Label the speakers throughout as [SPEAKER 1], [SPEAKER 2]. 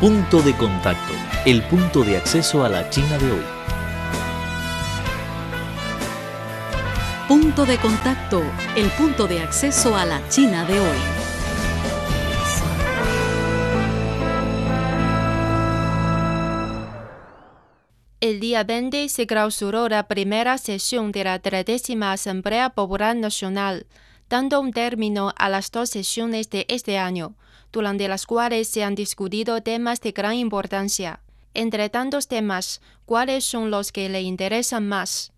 [SPEAKER 1] Punto de contacto, el punto de acceso a la China de hoy.
[SPEAKER 2] Punto de contacto, el punto de acceso a la China de hoy.
[SPEAKER 3] El día 20 se clausuró la primera sesión de la 30 Asamblea Popular Nacional, dando un término a las dos sesiones de este año, durante las cuales se han discutido temas de gran importancia. Entre tantos temas, ¿cuáles son los que le interesan más?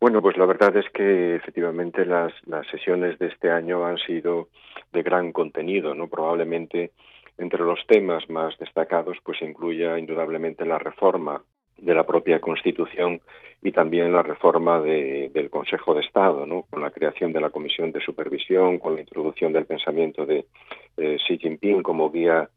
[SPEAKER 4] Bueno, pues la verdad es que efectivamente las, las sesiones de este año han sido de gran contenido, ¿no? Probablemente entre los temas más destacados pues incluya indudablemente la reforma de la propia Constitución y también la reforma de, del Consejo de Estado, ¿no? con la creación de la Comisión de Supervisión, con la introducción del pensamiento de Xi Jinping como guía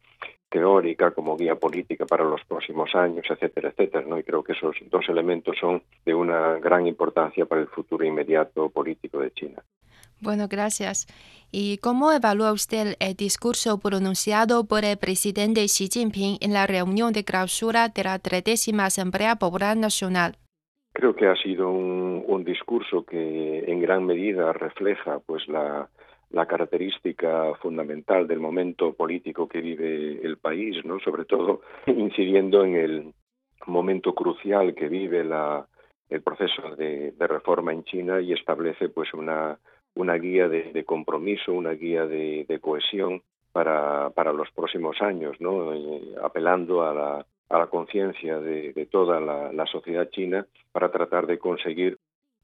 [SPEAKER 4] teórica, como guía política para los próximos años, etcétera, etcétera. ¿no? Y creo que esos dos elementos son de una gran importancia para el futuro inmediato político de China.
[SPEAKER 3] Bueno, gracias. ¿Y cómo evalúa usted el discurso pronunciado por el presidente Xi Jinping en la reunión de clausura de la 30 Asamblea Popular Nacional?
[SPEAKER 4] Creo que ha sido un, discurso que en gran medida refleja pues la, la característica fundamental del momento político que vive el país, ¿no? Sobre todo incidiendo en el momento crucial que vive la, el proceso de, de reforma en China y establece pues una una guía de, compromiso, una guía de, de cohesión para, para, los próximos años, ¿no? Eh, apelando a la, a la conciencia de, de, toda la, sociedad china para tratar de conseguir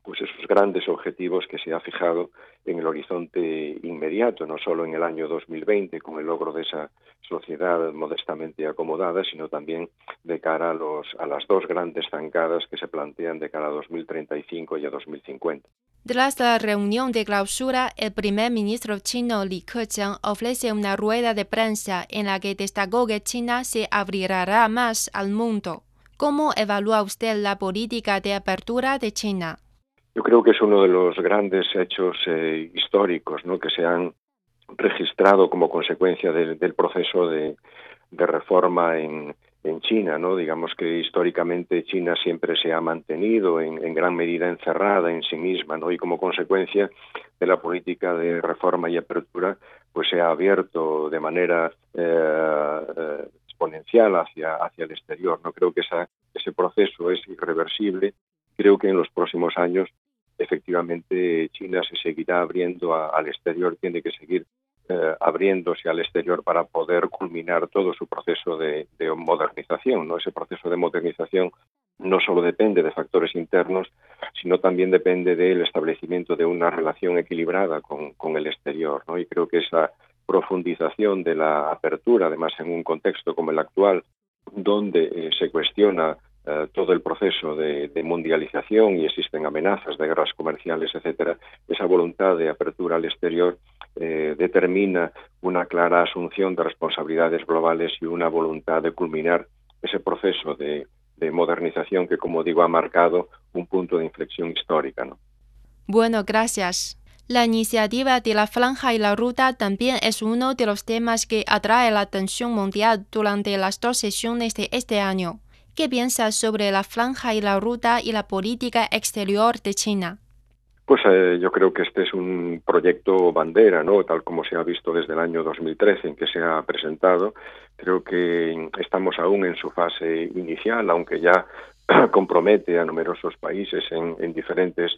[SPEAKER 4] pues esos grandes objetivos que se ha fijado en el horizonte inmediato, no solo en el año 2020 con el logro de esa sociedad modestamente acomodada, sino también de cara a, los, a las dos grandes zancadas que se plantean de cara a 2035 y a 2050.
[SPEAKER 3] Tras la reunión de clausura, el primer ministro chino Li Keqiang ofrece una rueda de prensa en la que destacó que China se abrirá más al mundo. ¿Cómo evalúa usted la política de apertura de China?
[SPEAKER 4] Yo creo que es uno de los grandes hechos eh, históricos ¿no? que se han registrado como consecuencia de, del proceso de, reforma en, en China, ¿no? Digamos que históricamente China siempre se ha mantenido en, en, gran medida encerrada en sí misma, ¿no? Y como consecuencia de la política de reforma y apertura, pues se ha abierto de manera eh, eh, exponencial hacia, hacia el exterior, ¿no? Creo que esa, ese proceso es irreversible. Creo que en los próximos años efectivamente China se seguirá abriendo al exterior, tiene que seguir eh, abriéndose al exterior para poder culminar todo su proceso de, de, modernización. ¿no? Ese proceso de modernización no solo depende de factores internos, sino también depende del establecimiento de una relación equilibrada con, con el exterior. ¿no? Y creo que esa profundización de la apertura, además en un contexto como el actual, donde eh, se cuestiona eh, todo el proceso de, mundialización y existen amenazas de guerras comerciales, etcétera, esa voluntad de apertura al exterior eh, determina una clara asunción de responsabilidades globales y una voluntad de culminar ese proceso de, de modernización que, como digo, ha marcado un punto de inflexión histórica. ¿no?
[SPEAKER 3] Bueno, gracias. La iniciativa de la franja y la ruta también es uno de los temas que atrae la atención mundial durante las dos sesiones de este año. ¿Qué piensas sobre la franja y la ruta y la política exterior de China?
[SPEAKER 4] Pues eh, yo creo que este es un proyecto bandera, ¿no? Tal como se ha visto desde el año 2013 en que se ha presentado. Creo que estamos aún en su fase inicial, aunque ya compromete a numerosos países en, en, diferentes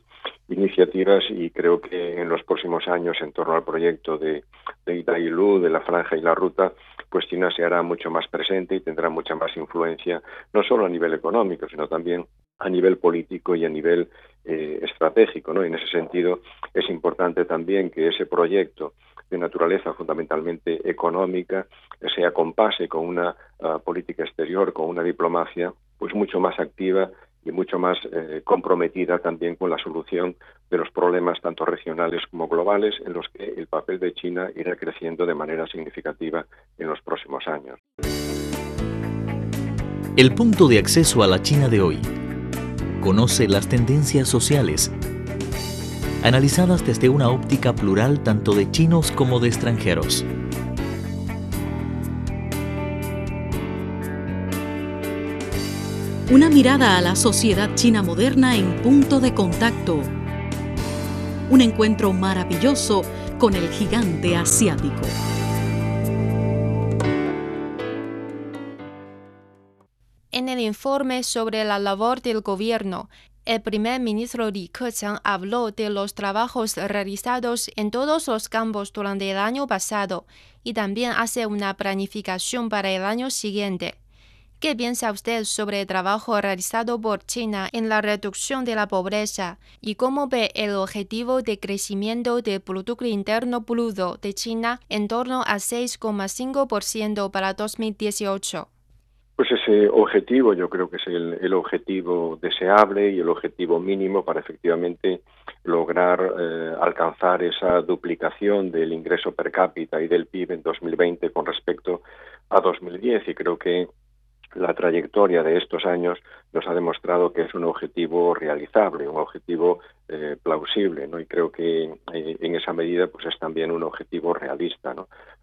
[SPEAKER 4] iniciativas y creo que en los próximos años en torno al proyecto de, de Itailu, de la franja y la ruta, pues China se hará mucho más presente y tendrá mucha más influencia, no solo a nivel económico, sino también a nivel político y a nivel eh, estratégico. ¿no? En ese sentido es importante también que ese proyecto de naturaleza fundamentalmente económica se acompase con una uh, política exterior, con una diplomacia pues mucho más activa y mucho más eh, comprometida también con la solución de los problemas tanto regionales como globales en los que el papel de China irá creciendo de manera significativa en los próximos años.
[SPEAKER 1] El punto de acceso a la China de hoy. Conoce las tendencias sociales analizadas desde una óptica plural tanto de chinos como de extranjeros.
[SPEAKER 2] Una mirada a la sociedad china moderna en punto de contacto. Un encuentro maravilloso con el gigante asiático.
[SPEAKER 3] En el informe sobre la labor del gobierno, el primer ministro Li Keqiang habló de los trabajos realizados en todos los campos durante el año pasado y también hace una planificación para el año siguiente. ¿Qué piensa usted sobre el trabajo realizado por China en la reducción de la pobreza y cómo ve el objetivo de crecimiento del Producto Interno Bruto de China en torno a 6,5% para 2018?
[SPEAKER 4] Pues ese objetivo yo creo que es el, objetivo deseable y el objetivo mínimo para efectivamente lograr eh, alcanzar esa duplicación del ingreso per cápita y del PIB en 2020 con respecto a 2010 y creo que la trayectoria de estos años nos ha demostrado que es un objetivo realizable, un objetivo eh, plausible, ¿no? Y creo que en esa medida pues es también un objetivo realista.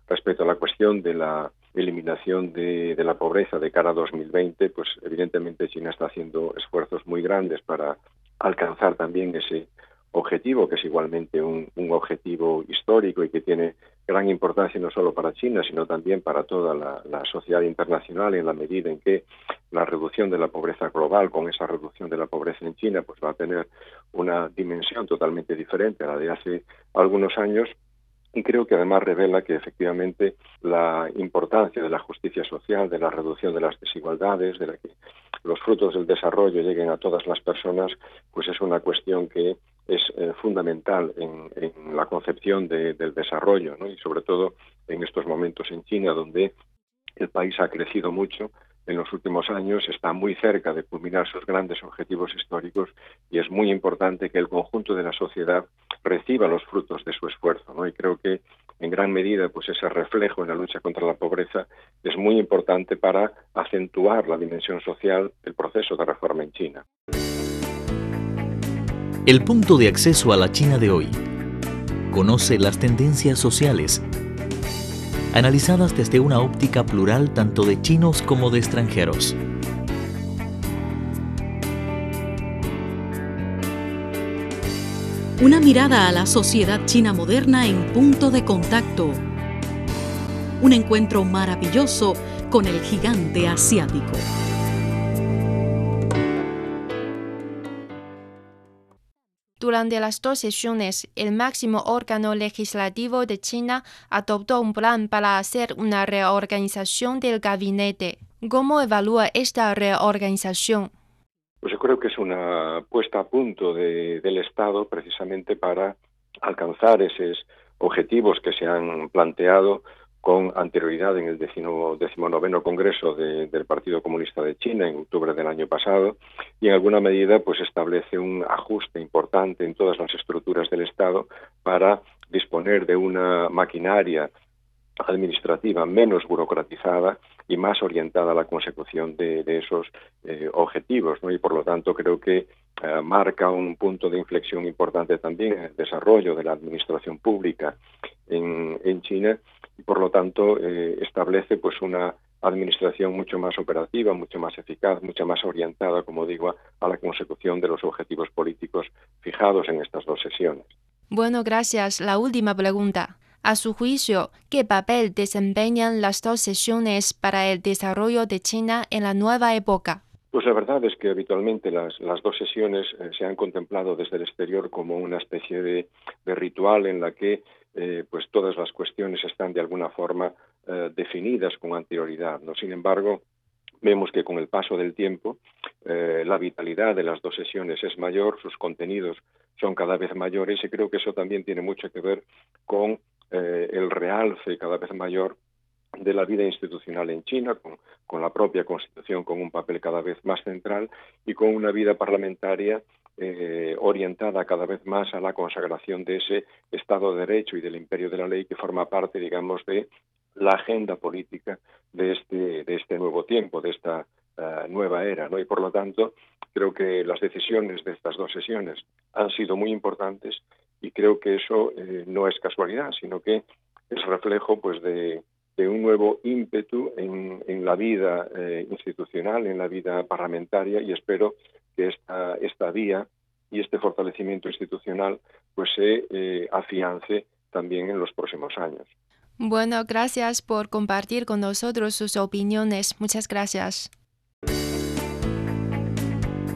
[SPEAKER 4] Respecto a la cuestión de la eliminación de, de, la pobreza de cara a 2020, pues evidentemente China está haciendo esfuerzos muy grandes para alcanzar también ese objetivo, que es igualmente un, objetivo histórico y que tiene gran importancia no solo para China, sino también para toda la, sociedad internacional en la medida en que la reducción de la pobreza global, con esa reducción de la pobreza en China, pues va a tener una dimensión totalmente diferente a la de hace algunos años. Y creo que además revela que efectivamente la importancia de la justicia social, de la reducción de las desigualdades, de la que los frutos del desarrollo lleguen a todas las personas, pues es una cuestión que es eh, fundamental en, la concepción del desarrollo, y sobre todo en estos momentos en China, donde el país ha crecido mucho en los últimos años, está muy cerca de culminar sus grandes objetivos históricos y es muy importante que el conjunto de la sociedad reciba los frutos de su esfuerzo. ¿no? Y creo que en gran medida pues ese reflejo en la lucha contra la pobreza es muy importante para acentuar la dimensión social del proceso de reforma en China.
[SPEAKER 1] El punto de acceso a la China de hoy. Conoce las tendencias sociales analizadas desde una óptica plural tanto de chinos como de extranjeros.
[SPEAKER 2] Una mirada a la sociedad china moderna en punto de contacto. Un encuentro maravilloso con el gigante asiático.
[SPEAKER 3] Durante las dos sesiones, el máximo órgano legislativo de China adoptó un plan para hacer una reorganización del gabinete. ¿Cómo evalúa esta reorganización?
[SPEAKER 4] Pues yo creo que es una puesta a punto del Estado precisamente para alcanzar esos objetivos que se han planteado con anterioridad en el decimonoveno Congreso del Partido Comunista de China en octubre del año pasado y en alguna medida pues establece un ajuste importante en todas las estructuras del Estado para disponer de una maquinaria administrativa menos burocratizada y más orientada a la consecución de, esos eh, objetivos. Y por lo tanto creo que eh, marca un punto de inflexión importante también en el desarrollo de la administración pública en China y por lo tanto eh, establece pues una administración mucho más operativa, mucho más eficaz, mucho más orientada, como digo, a la consecución de los objetivos políticos fijados en estas dos sesiones.
[SPEAKER 3] Bueno, gracias. La última pregunta. A su juicio, ¿qué papel desempeñan las dos sesiones para el desarrollo de China en la nueva época?
[SPEAKER 4] Pues la verdad es que habitualmente las, dos sesiones eh, se han contemplado desde el exterior como una especie de, ritual en la que eh, pues todas las cuestiones están de alguna forma eh, definidas con anterioridad. ¿no? Sin embargo, vemos que con el paso del tiempo la vitalidad de las dos sesiones es mayor, sus contenidos son cada vez mayores y creo que eso también tiene mucho que ver con el realce cada vez mayor de la vida institucional en China, con, la propia Constitución con un papel cada vez más central y con una vida parlamentaria eh, orientada cada vez más a la consagración de ese Estado de Derecho y del imperio de la ley que forma parte, digamos, de la agenda política de este, de este nuevo tiempo, de esta eh, nueva era. ¿no? Y por lo tanto, creo que las decisiones de estas dos sesiones han sido muy importantes y creo que eso eh, no es casualidad, sino que es reflejo pues de de un nuevo ímpetu en, la vida eh, institucional, en la vida parlamentaria y espero que esta, esta vía y este fortalecimiento institucional pues se eh, afiance también en los próximos años.
[SPEAKER 3] Bueno, gracias por compartir con nosotros sus opiniones. Muchas gracias.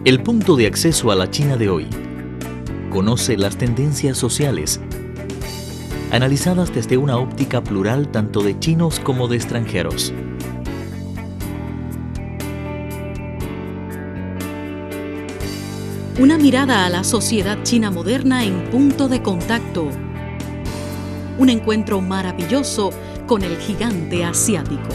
[SPEAKER 1] El punto de acceso a la China de hoy. Conoce las tendencias sociales analizadas desde una óptica plural tanto de chinos como de extranjeros.
[SPEAKER 2] Una mirada a la sociedad china moderna en punto de contacto. Un encuentro maravilloso con el gigante asiático.